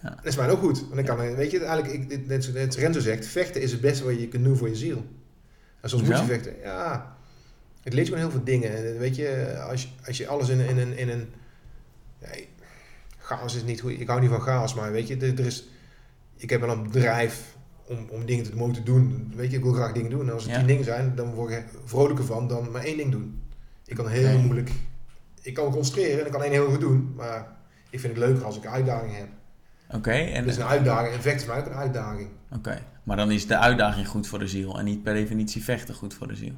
Ja. Dat is mij ook goed. Want ik kan, weet je, eigenlijk, ik, dit- net, net Renzo zegt, vechten is het beste wat je kunt doen voor je ziel. En soms moet je vechten. Ja, het leert je gewoon heel veel dingen. En Weet je, als je, als je alles in, in, een- in een... Ja, chaos is niet goed. Ik hou niet van chaos, maar weet je, er, er is... Ik heb wel een bedrijf om, om dingen te mogen doen. Weet je, ik wil graag dingen doen. En als er Ja. tien dingen zijn, dan word ik vrolijker van dan maar één ding doen. Ik kan heel moeilijk... Ik kan me concentreren en ik kan één heel goed doen. Maar ik vind het leuker als ik een uitdaging heb. Oké, en Dus een uitdaging, een vecht is ook een uitdaging. Oké, maar dan is de uitdaging goed voor de ziel en niet per definitie vechten goed voor de ziel.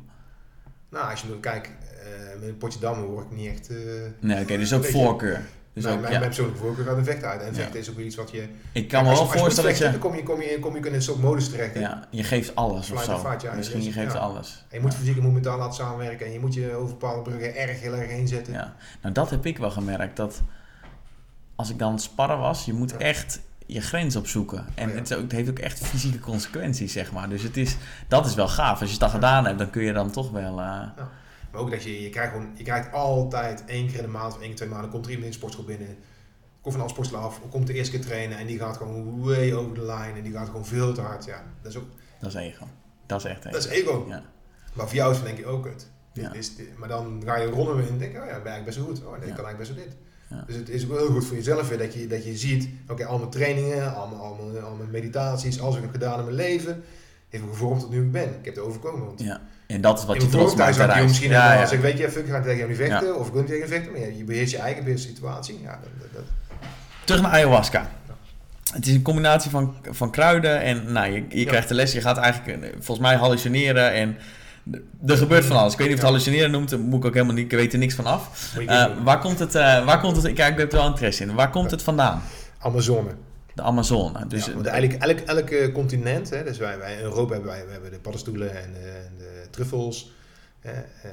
Nou, als je nu kijkt, eh, met een potje dammen word ik niet echt... eh Nee, oké, dus ook voorkeur. Dus mijn, ook, mijn, ja. mijn persoonlijke voorkeur gaat een vechten uit. En Ja. vechten is ook iets wat je... Ik kan me wel voorstellen dat je... Dan kom je, kom, je, kom je in een soort modus terecht. hè. Ja, je geeft alles of zo. fight, ja. Misschien je geeft alles. En je moet fysiek en mentaal laten samenwerken. En je moet je over bepaalde bruggen erg heel erg heen zetten. Ja, nou dat heb ik wel gemerkt. Dat als ik dan sparren was, je moet echt je grens opzoeken. En Oh ja. het, ook- het heeft ook echt fysieke consequenties, zeg maar. Dus het is, dat is wel gaaf. Als je het al gedaan hebt, dan kun je dan toch wel... eh, Maar ook dat je, je krijgt gewoon, je krijgt altijd één keer in de maand of één keer twee maanden komt er iemand in de sportschool binnen. Komt van een sportschool af, komt de eerste keer trainen en die gaat gewoon way over de line en die gaat gewoon veel te hard. Ja, dat is ook, dat is ego. Dat is echt ego. dat is ego. Ja. Maar voor jou is denk ik ook het. Dit Ja. is dit- maar dan ga je rollen in en denk je, oh ja, ik ben eigenlijk best wel goed. Oh, nee, ik Ja. kan eigenlijk best wel dit. Ja. Dus het is ook heel goed voor jezelf weer dat je, dat je ziet, oké, al mijn trainingen, allemaal, allemaal, allemaal meditaties, alles wat ik heb gedaan in mijn leven, heeft me gevormd tot nu ik ben. Ik heb het overkomen. Want ja. En dat is wat je mijn trots maakt misschien Ja, als ik weet je, fuck, ik ga tegen jou niet vechten, of ik wil niet tegen je vechten, maar je beheerst je eigen beheerst situatie. Ja, dat, dat, Terug naar ayahuasca. Het is een combinatie van, van kruiden en nou, je, je krijgt de les. Je gaat eigenlijk eh, volgens mij hallucineren en er gebeurt van alles. Ik weet niet of het hallucineren noemt, daar moet ik ook helemaal niet, ik weet er niks van af. Eh, waar komt het, eh, waar komt het, kijk, ik heb er wel interesse in. Waar komt het vandaan? Amazone. De Amazone. Dus, ja, want eigenlijk elk, elk continent, hè, dus wij, wij in Europa hebben wij we hebben de paddenstoelen en de, en de truffels, hè, eh,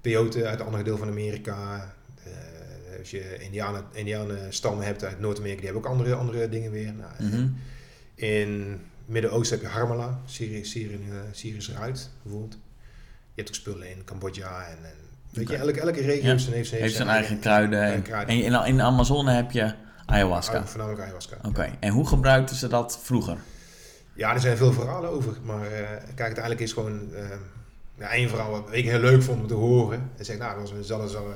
peyote uit een ander deel van Amerika. eh, als je Indianen, Indianen stammen hebt uit Noord-Amerika, die hebben ook andere, andere dingen weer. Nou, Mhm. In Midden-Oosten heb je Harmala, Syrië, Syrië, eh, Syrische ruit bijvoorbeeld. Je hebt ook spullen in Cambodja en, en weet je, elke, elke regio Ja. heeft zijn, heeft zijn, heeft zijn eigen kruiden. En, kruiden. en in, in de Amazone heb je ayahuasca. Oh, voornamelijk ayahuasca. Oké, en hoe gebruikten ze dat vroeger? Ja, er zijn veel verhalen over. Maar eh, kijk, uiteindelijk is gewoon... eh ja, één verhaal wat ik heel leuk vond om te horen. Hij zegt, nou, dat was een, zal, zal,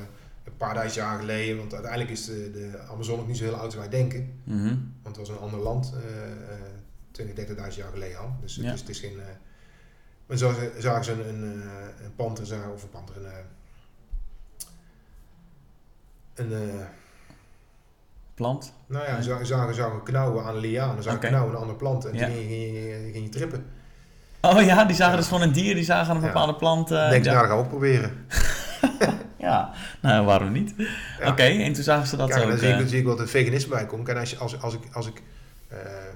een paar duizend jaar geleden, want uiteindelijk is de, de Amazon ook niet zo heel oud als wij denken. Mhm. Want het was een ander land, 20, 30.000 jaar geleden al. Dus het, Ja. is, het is geen... eh maar zo zagen ze een, een, eh, een panter, zagen- of een panter, een... eh, een eh, Plant. nou ja, Ja. zagen, zagen, knauwen aan dan zagen Oké. knauwen aan een andere plant en Ja. toen ging je, ging, trippen. Oh ja, die zagen Ja. dus van een dier, die zagen een Ja. bepaalde plant. eh, denk, ja. nou, dat gaan we ook proberen. [LAUGHS] ja, nou waarom niet? Oké, en toen zagen ze dat Kijk, ook. dan zie ik, eh, zie ik wat de veganisme bij komt. Kijk, als, je, als, als ik, als ik eh,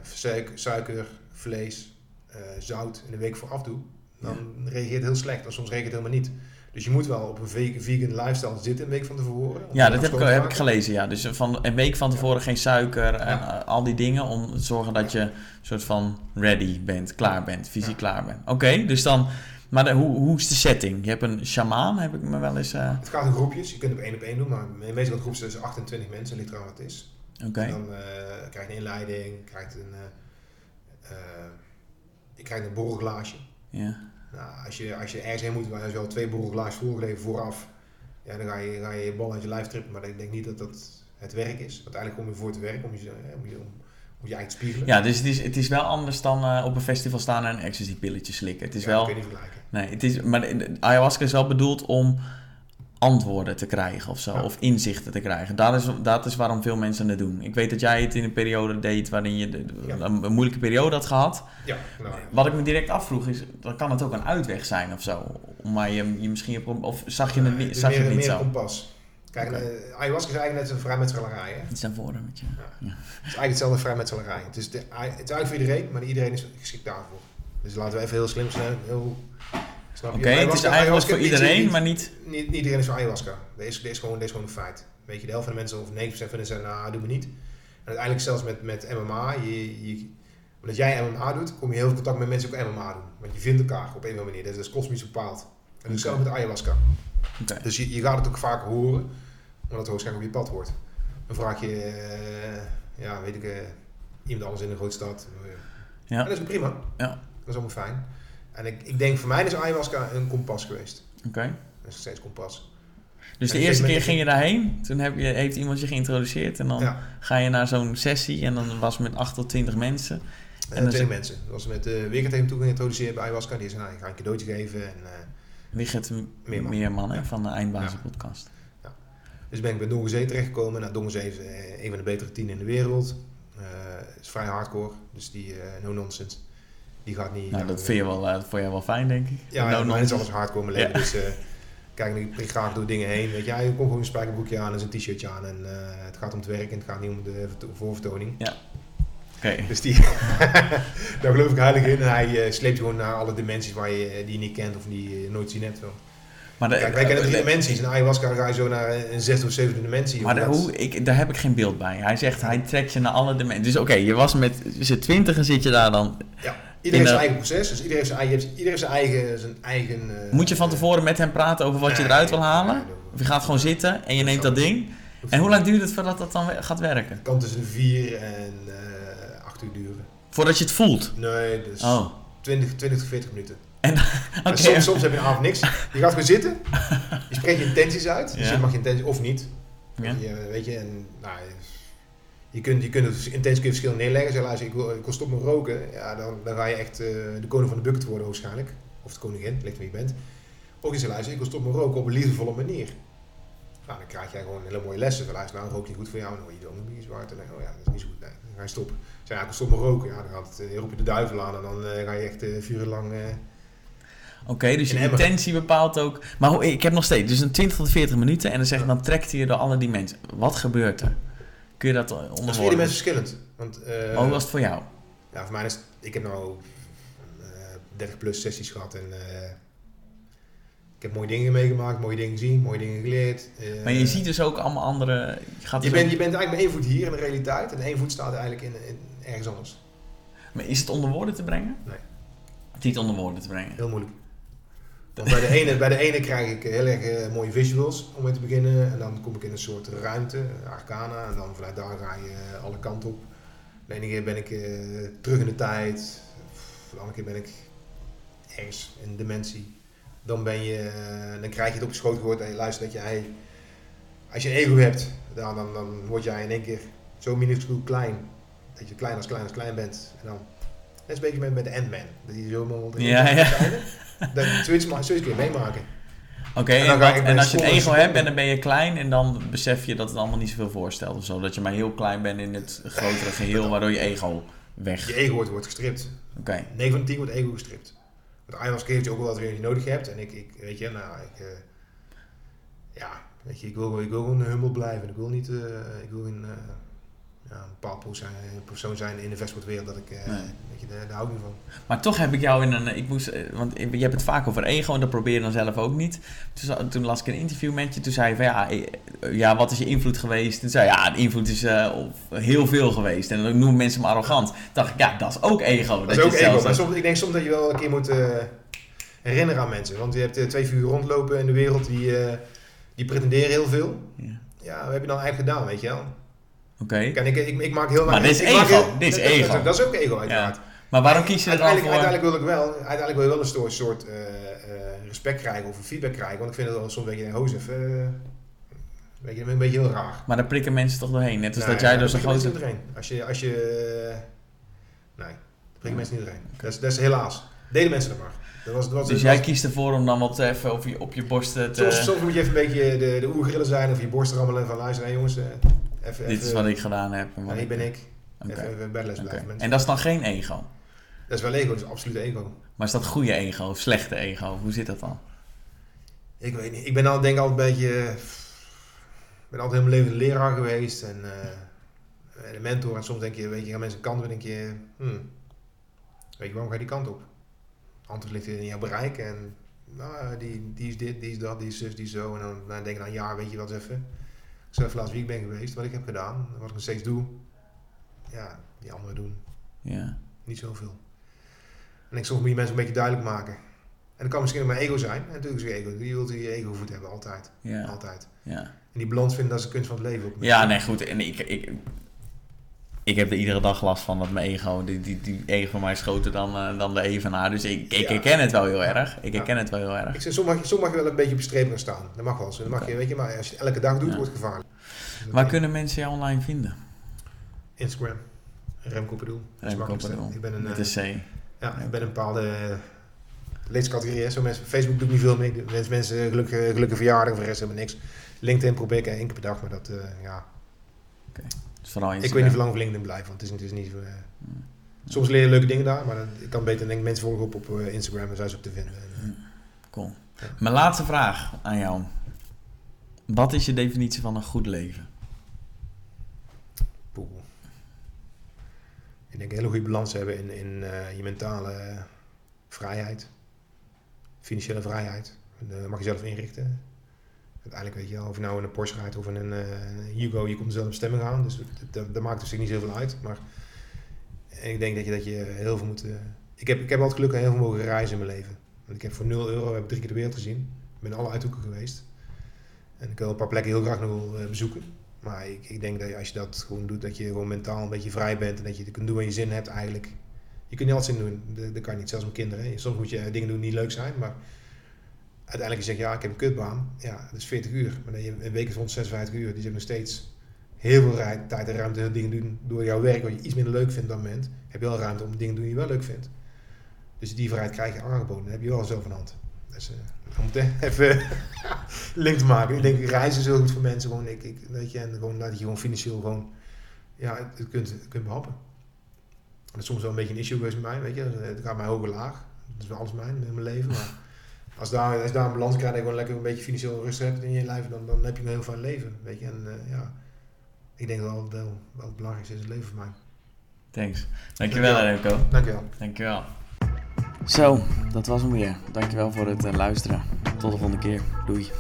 suiker, suiker, vlees, eh, zout in een week vooraf doe, dan reageert het heel slecht. Of soms reageert het helemaal niet. Dus je moet wel op een ve- vegan lifestyle zitten een week van tevoren. ja, het dat heb ik, heb ik gelezen. Ja. Dus van een week van tevoren geen suiker en Ja. eh, al die dingen. Om te zorgen dat je een soort van ready bent, klaar bent, fysiek klaar bent. Oké, dus dan. Maar de- hoe, hoe is de setting? Je hebt een shamaan, heb ik me wel eens. eh, Het gaat in groepjes. Je kunt op één op één doen, maar meestal zijn dus 28 mensen, ligt eraan wat het is. Oké. Dan eh, krijg je een inleiding, krijgt een, eh, eh, je krijgt een borrelglaasje. Ja. Nou, als je, als je ergens heen moet, waar je wel twee borrelglaasjes voorgegeven vooraf, ja, dan ga je, ga je je bal uit je lijf trippen. Maar ik denk niet dat dat het werk is. Uiteindelijk kom je voor te werken, om je, om je, om, om je eigen spiegelen. ja, dus het is, het is wel anders dan op een festival staan en een ecstasy pilletje slikken. Het is Ja, wel. dat kun je niet vergelijken. Nee, het is, maar ayahuasca is wel bedoeld om antwoorden te krijgen of zo, Ja. of inzichten te krijgen. Dat is, dat is waarom veel mensen het doen. Ik weet dat jij het in een periode deed waarin je de- Ja. een, een moeilijke periode had gehad. Ja, nou, Wat ik me direct afvroeg is, dan kan het ook een uitweg zijn of zo. Maar je, je misschien, of zag je het, niet- het is zag je het niet meer zo? een kompas. Kijk, Oké. eh, ayahuasca is eigenlijk net een vrijmetselarij. Het Iets naar voren met je. is eigenlijk hetzelfde vrijmetselarij. Het is, de, het is eigenlijk voor iedereen, maar iedereen is geschikt daarvoor. Dus laten we even heel slim zijn. Heel, Oké, het is eigenlijk ayahuasca voor iedereen, niet- maar niet... niet, niet iedereen is voor ayahuasca. Dat is, dat is, gewoon, dat is gewoon een feit. Weet je, de helft van de mensen, of 90% van de mensen zeggen, nou, doe me niet. En uiteindelijk zelfs met, met MMA, je, je, omdat jij MMA doet, kom je heel veel contact met mensen die ook MMA doen. Want je vindt elkaar op een of andere manier. Dat is, dat is kosmisch bepaald. En dat is hetzelfde met ayahuasca. Oké. Dus je, je gaat het ook vaak horen, omdat het waarschijnlijk op je pad hoort. Dan vraag je, eh, ja, weet ik, eh, iemand anders in een grote stad. Ja. En dat is prima. Ja. Dat is allemaal fijn. En ik, ik denk, voor mij is ayahuasca een kompas geweest. Oké. Dat is nog steeds kompas. Dus de En eerste keer ging je daarheen, toen heb je, heeft iemand je geïntroduceerd en dan Ja. ga je naar zo'n sessie en dan was het met 8 tot 20 mensen. En dan twee mensen. Dat was met uh, Wigert heeft hem toen geïntroduceerd bij ayahuasca. Die zei, nou, ik ga een cadeautje geven. En, eh, Wigert Meerman. Meerman, hè, Ja. van de Eindbazen Ja. podcast. dus ben ik bij Dongenzee terechtgekomen. Nou, Dongenzee is eh, een van de betere tien in de wereld. Eh is vrij hardcore. Dus die eh, no nonsense. Die gaat niet... Nou, dat vind je wel, eh, dat vond jij wel fijn, denk ik. Ja, No ja is alles hardcore in mijn leven. Ja. Dus eh, kijk, ik prik graag door dingen heen. Weet je, hij komt gewoon een spijkerbroekje aan en zijn t-shirtje aan. En eh, het gaat om het werk en het gaat niet om de verto- voorvertoning. Oké. Dus die, [LAUGHS] daar geloof ik heilig in. En hij sleept je gewoon naar alle dimensies waar je, die je niet kent of die je nooit zien hebt. Wel. Maar, de, Kijk, wij kennen drie de- dimensies. En ayahuasca ga je zo naar een zesde of zevende dimensie. maar de- hoe, ik, daar heb ik geen beeld bij. Hij zegt, hij trekt je naar alle dimensies. Dus oké, je was met z'n twintigen zit je daar dan. Iedereen heeft zijn eigen proces. Dus iedereen heeft zijn eigen... Iedereen heeft zijn eigen, zijn eigen eh, Moet je van tevoren met hem praten over wat je eruit wil halen? nee, Of je gaat gewoon zitten en je neemt dat ding. En hoe lang duurt het voordat dat dan gaat werken? Het kan tussen de vier en eh acht uur duren. Voordat je het voelt. Nee, dus Oh, 20, 20 tot 40 minuten. En [LAUGHS] soms, soms heb je avond niks. Je gaat gewoon zitten. Je spreekt je intenties uit. Dus je mag je intenties of niet. Ja. Je, weet je, en nou, je kunt, je kunt het intenties kun je verschillend neerleggen. Zeg, luister, ik wil, ik wil stoppen met roken. Ja, dan, dan ga je echt eh, de koning van de bucket worden waarschijnlijk. Of de koningin, ligt wie je bent. Of je zegt, luister, ik wil stoppen met roken op een liefdevolle manier. Nou, dan krijg jij gewoon hele mooie lessen. Van, luister, nou, rook niet goed voor jou. Word je dan een zwart. En dan oh ja, dat is niet zo goed. Nee, dan ga je stoppen. Zeg, ja, ik wil stoppen met roken. Ja, dan gaat het, eh, roep je de duivel aan. En dan eh, ga je echt uh, vier uur lang... Oké, dus je In intentie bepaalt ook. Maar ik heb nog steeds, dus een 20 tot 40 minuten en dan zeg je, dan trekt hij je door alle dimensies. Wat gebeurt er? Kun je dat onder dat is voor ieder woorden? mens verschillend. Want, eh, hoe was het voor jou? Ja, voor mij is ik heb nou eh 30 plus sessies gehad en eh, ik heb mooie dingen meegemaakt, mooie dingen gezien, mooie dingen geleerd. eh, Maar je ziet dus ook allemaal andere. Je, gaat je, dus bent, je bent eigenlijk met één voet hier in de realiteit en één voet staat eigenlijk in, in ergens anders. maar is het onder woorden te brengen? Nee. Niet onder woorden te brengen. Heel moeilijk. Want bij de ene, bij de ene krijg ik heel erg eh, mooie visuals om mee te beginnen en dan kom ik in een soort ruimte, arcana, en dan vanuit daar ga je eh, alle kanten op. De ene keer ben ik eh, terug in de tijd, de andere keer ben ik ergens in een dimensie. Dan, ben je, dan krijg je het op je schoot gehoord en je luistert dat jij als je een ego hebt, dan, dan, dan word jij in één keer zo minuscuul klein. Dat je klein als klein als klein bent. En dan, net is een beetje met, met de Ant-Man. Dat die zo helemaal Ja, ja. Dat zoiets, zoiets kun je meemaken. Oké, En en, dan en bij als je school ego een hebt en dan ben je klein en dan besef je dat het allemaal niet zoveel voorstelt of zo. Dat je maar heel klein bent in het grotere geheel, waardoor je ego weg. Je ego wordt, wordt gestript. Oké, 9 van de 10 wordt ego gestript. Want ayahuasca geeft je ook wel wat je nodig hebt. En ik, ik weet je, nou, ik, eh, ja, weet je, ik wil, ik wil gewoon humble blijven. Ik wil niet, eh, ik wil een, ja, een bepaald persoon zijn, persoon zijn in de investmentwereld dat ik, eh, Nee. weet je, daar, daar hou ik niet van. maar toch heb ik jou in een. Ik moest, eh, want je hebt het vaak over ego en dat probeer je dan zelf ook niet. Toen, toen las ik een interview met je, toen zei je van ja, eh, ja wat is je invloed geweest? Toen zei je ja, de invloed is eh, heel veel geweest. En dan noemen mensen me arrogant. Toen dacht ik ja, dat is ook ego. Dat is je ook ego. Maar soms, ik denk soms dat je wel een keer moet eh, herinneren aan mensen. Want je hebt eh, twee figuren rondlopen in de wereld die, eh, die pretenderen heel veel. Ja. Ja, wat heb je dan eigenlijk gedaan, weet je wel? Oké, ik, ik, ik maak heel Maar dit is ik ego. heel- Dit is dat- ego. Dat, dat is ook ego, uiteraard. maar waarom kies je er dan uiteindelijk, voor? uiteindelijk wil ik wel, uiteindelijk wil je wel een soort, soort eh, eh, respect krijgen of een feedback krijgen. Want ik vind het wel soms een beetje, hoos even, eh, weet je, een beetje heel raar. Maar daar prikken mensen toch doorheen. Net als dat jij door zo'n prikken mensen grote... niet doorheen. Als je, als je, nee, daar prikken mensen niet doorheen. Dat is, dat is helaas. Deden mensen dat maar. Dat was, dat was, Dus dat jij was- kiest ervoor om dan wat even op je, op je borst te... soms, soms moet je even een beetje de, de oergrillen zijn of je borst rammelen van luisteren, hey jongens, even, Dit is wat ik gedaan heb. En hier ben ik. Even, even blijven mensen. En dat is dan geen ego? Dat is wel ego, dat is absoluut ego. Maar is dat goede ego of slechte ego? Hoe zit dat dan? Ik weet niet. Ik ben al denk ik altijd een beetje. Ik ben altijd heel mijn leven leraar geweest en eh, een mentor. En soms denk je, weet je, gaan mensen een kant op en denk je, hmm, weet je, waarom ga je die kant op? Antwoord ligt in jouw bereik en nou, die, die is dit, die is dat, die is zus, die is zo. En dan, dan denk je, nou ja, weet je wat even. Laten wie ik ben geweest, wat ik heb gedaan, wat ik nog steeds doe. Ja, die anderen doen Ja. niet zoveel. En ik soms moet je mensen een beetje duidelijk maken. En dat kan misschien ook mijn ego zijn. En natuurlijk is het ego. Je wilt je ego voet hebben, altijd. Ja. Altijd. Ja. En die balans vinden, dat is de kunst van het leven. Ook. ja, nee, goed. En ik, ik, ik heb er iedere dag last van dat mijn ego, die, die, die ego van mij is groter dan, eh, dan de evenaar. Dus ik, ik herken het wel heel erg. Ik herken het wel heel erg. Ik zeg, soms mag, je, soms mag je wel een beetje op streep gaan staan. Dat mag wel zo. Dat mag je, weet je, maar als je het elke dag doet, wordt het gevaarlijk. Dus Waar kunnen mensen jou online vinden? Instagram. Remco is Remco. Ik ben een, Met eh, een C. ja, ik ben een bepaalde eh, leescategorie. hè. Zo mensen, Facebook doe ik niet veel mee. Mensen, mensen gelukkige, gelukkige verjaardag, voor de rest helemaal niks. LinkedIn probeer ik één keer per dag, maar dat, ja, Dus Ik weet niet hoe lang op LinkedIn blijf, want het is, het is niet... eh, soms leer je leuke dingen daar, maar dan- ik kan beter denk mensen volgen op, op eh, Instagram en zijn ze op te vinden. En, eh, Cool. Mijn laatste vraag aan jou. Wat is je definitie van een goed leven? poeh. Ik denk een hele goede balans hebben in, in je mentale vrijheid. Financiële vrijheid. Eh, mag je zelf inrichten. Uiteindelijk weet je wel, of je nou in een Porsche rijdt of in een eh, Hugo, je komt zelf bestemming aan. Dus dat, maakt zich niet zoveel uit. Maar ik denk dat je, dat je heel veel moet... eh, ik, heb, ik heb altijd geluk en heel veel mogen reizen in mijn leven. Want ik heb voor 0 euro heb drie keer de wereld gezien. Ik ben alle uithoeken geweest. En ik wil een paar plekken heel graag nog wel, eh, bezoeken. Maar ik, ik denk dat als je dat gewoon doet, dat je gewoon mentaal een beetje vrij bent. En dat je kunt doen wat je zin hebt eigenlijk. Je kunt niet altijd zin doen. Dat, kan niet, zelfs met kinderen. Soms moet je dingen doen die niet leuk zijn. Maar uiteindelijk je zegt, ja, ik heb een kutbaan. Ja, dat is 40 uur. Maar dan je een week is 156 uur. Dus je hebt nog steeds heel veel tijd en ruimte om dingen doen door jouw werk. Wat je iets minder leuk vindt dat moment. Heb je wel ruimte om dingen te doen die je wel leuk vindt. Dus die vrijheid krijg je aangeboden. Dat heb je wel zelf de hand. Dus uh, om [LAUGHS] even link te maken. Ik denk reizen is heel goed voor mensen. Gewoon, ik, ik, weet je, en gewoon dat je gewoon financieel gewoon, ja, het, kunt, kunt behappen. Dat is soms wel een beetje een issue geweest met mij, weet je. Het gaat mij hoog en laag. Dat is wel alles mijn, in mijn leven. Maar als daar, als daar een balans krijgt en je gewoon lekker een beetje financieel rust hebt in je leven, dan, dan heb je een heel fijn leven, weet je. En uh, ja, ik denk dat dat wel, wel het belangrijkste is in het leven voor mij. Thanks. Dankjewel, Remco. Dankjewel. Dankjewel. Zo, dat was hem weer. Dankjewel voor het uh, luisteren. Tot de volgende keer. Doei.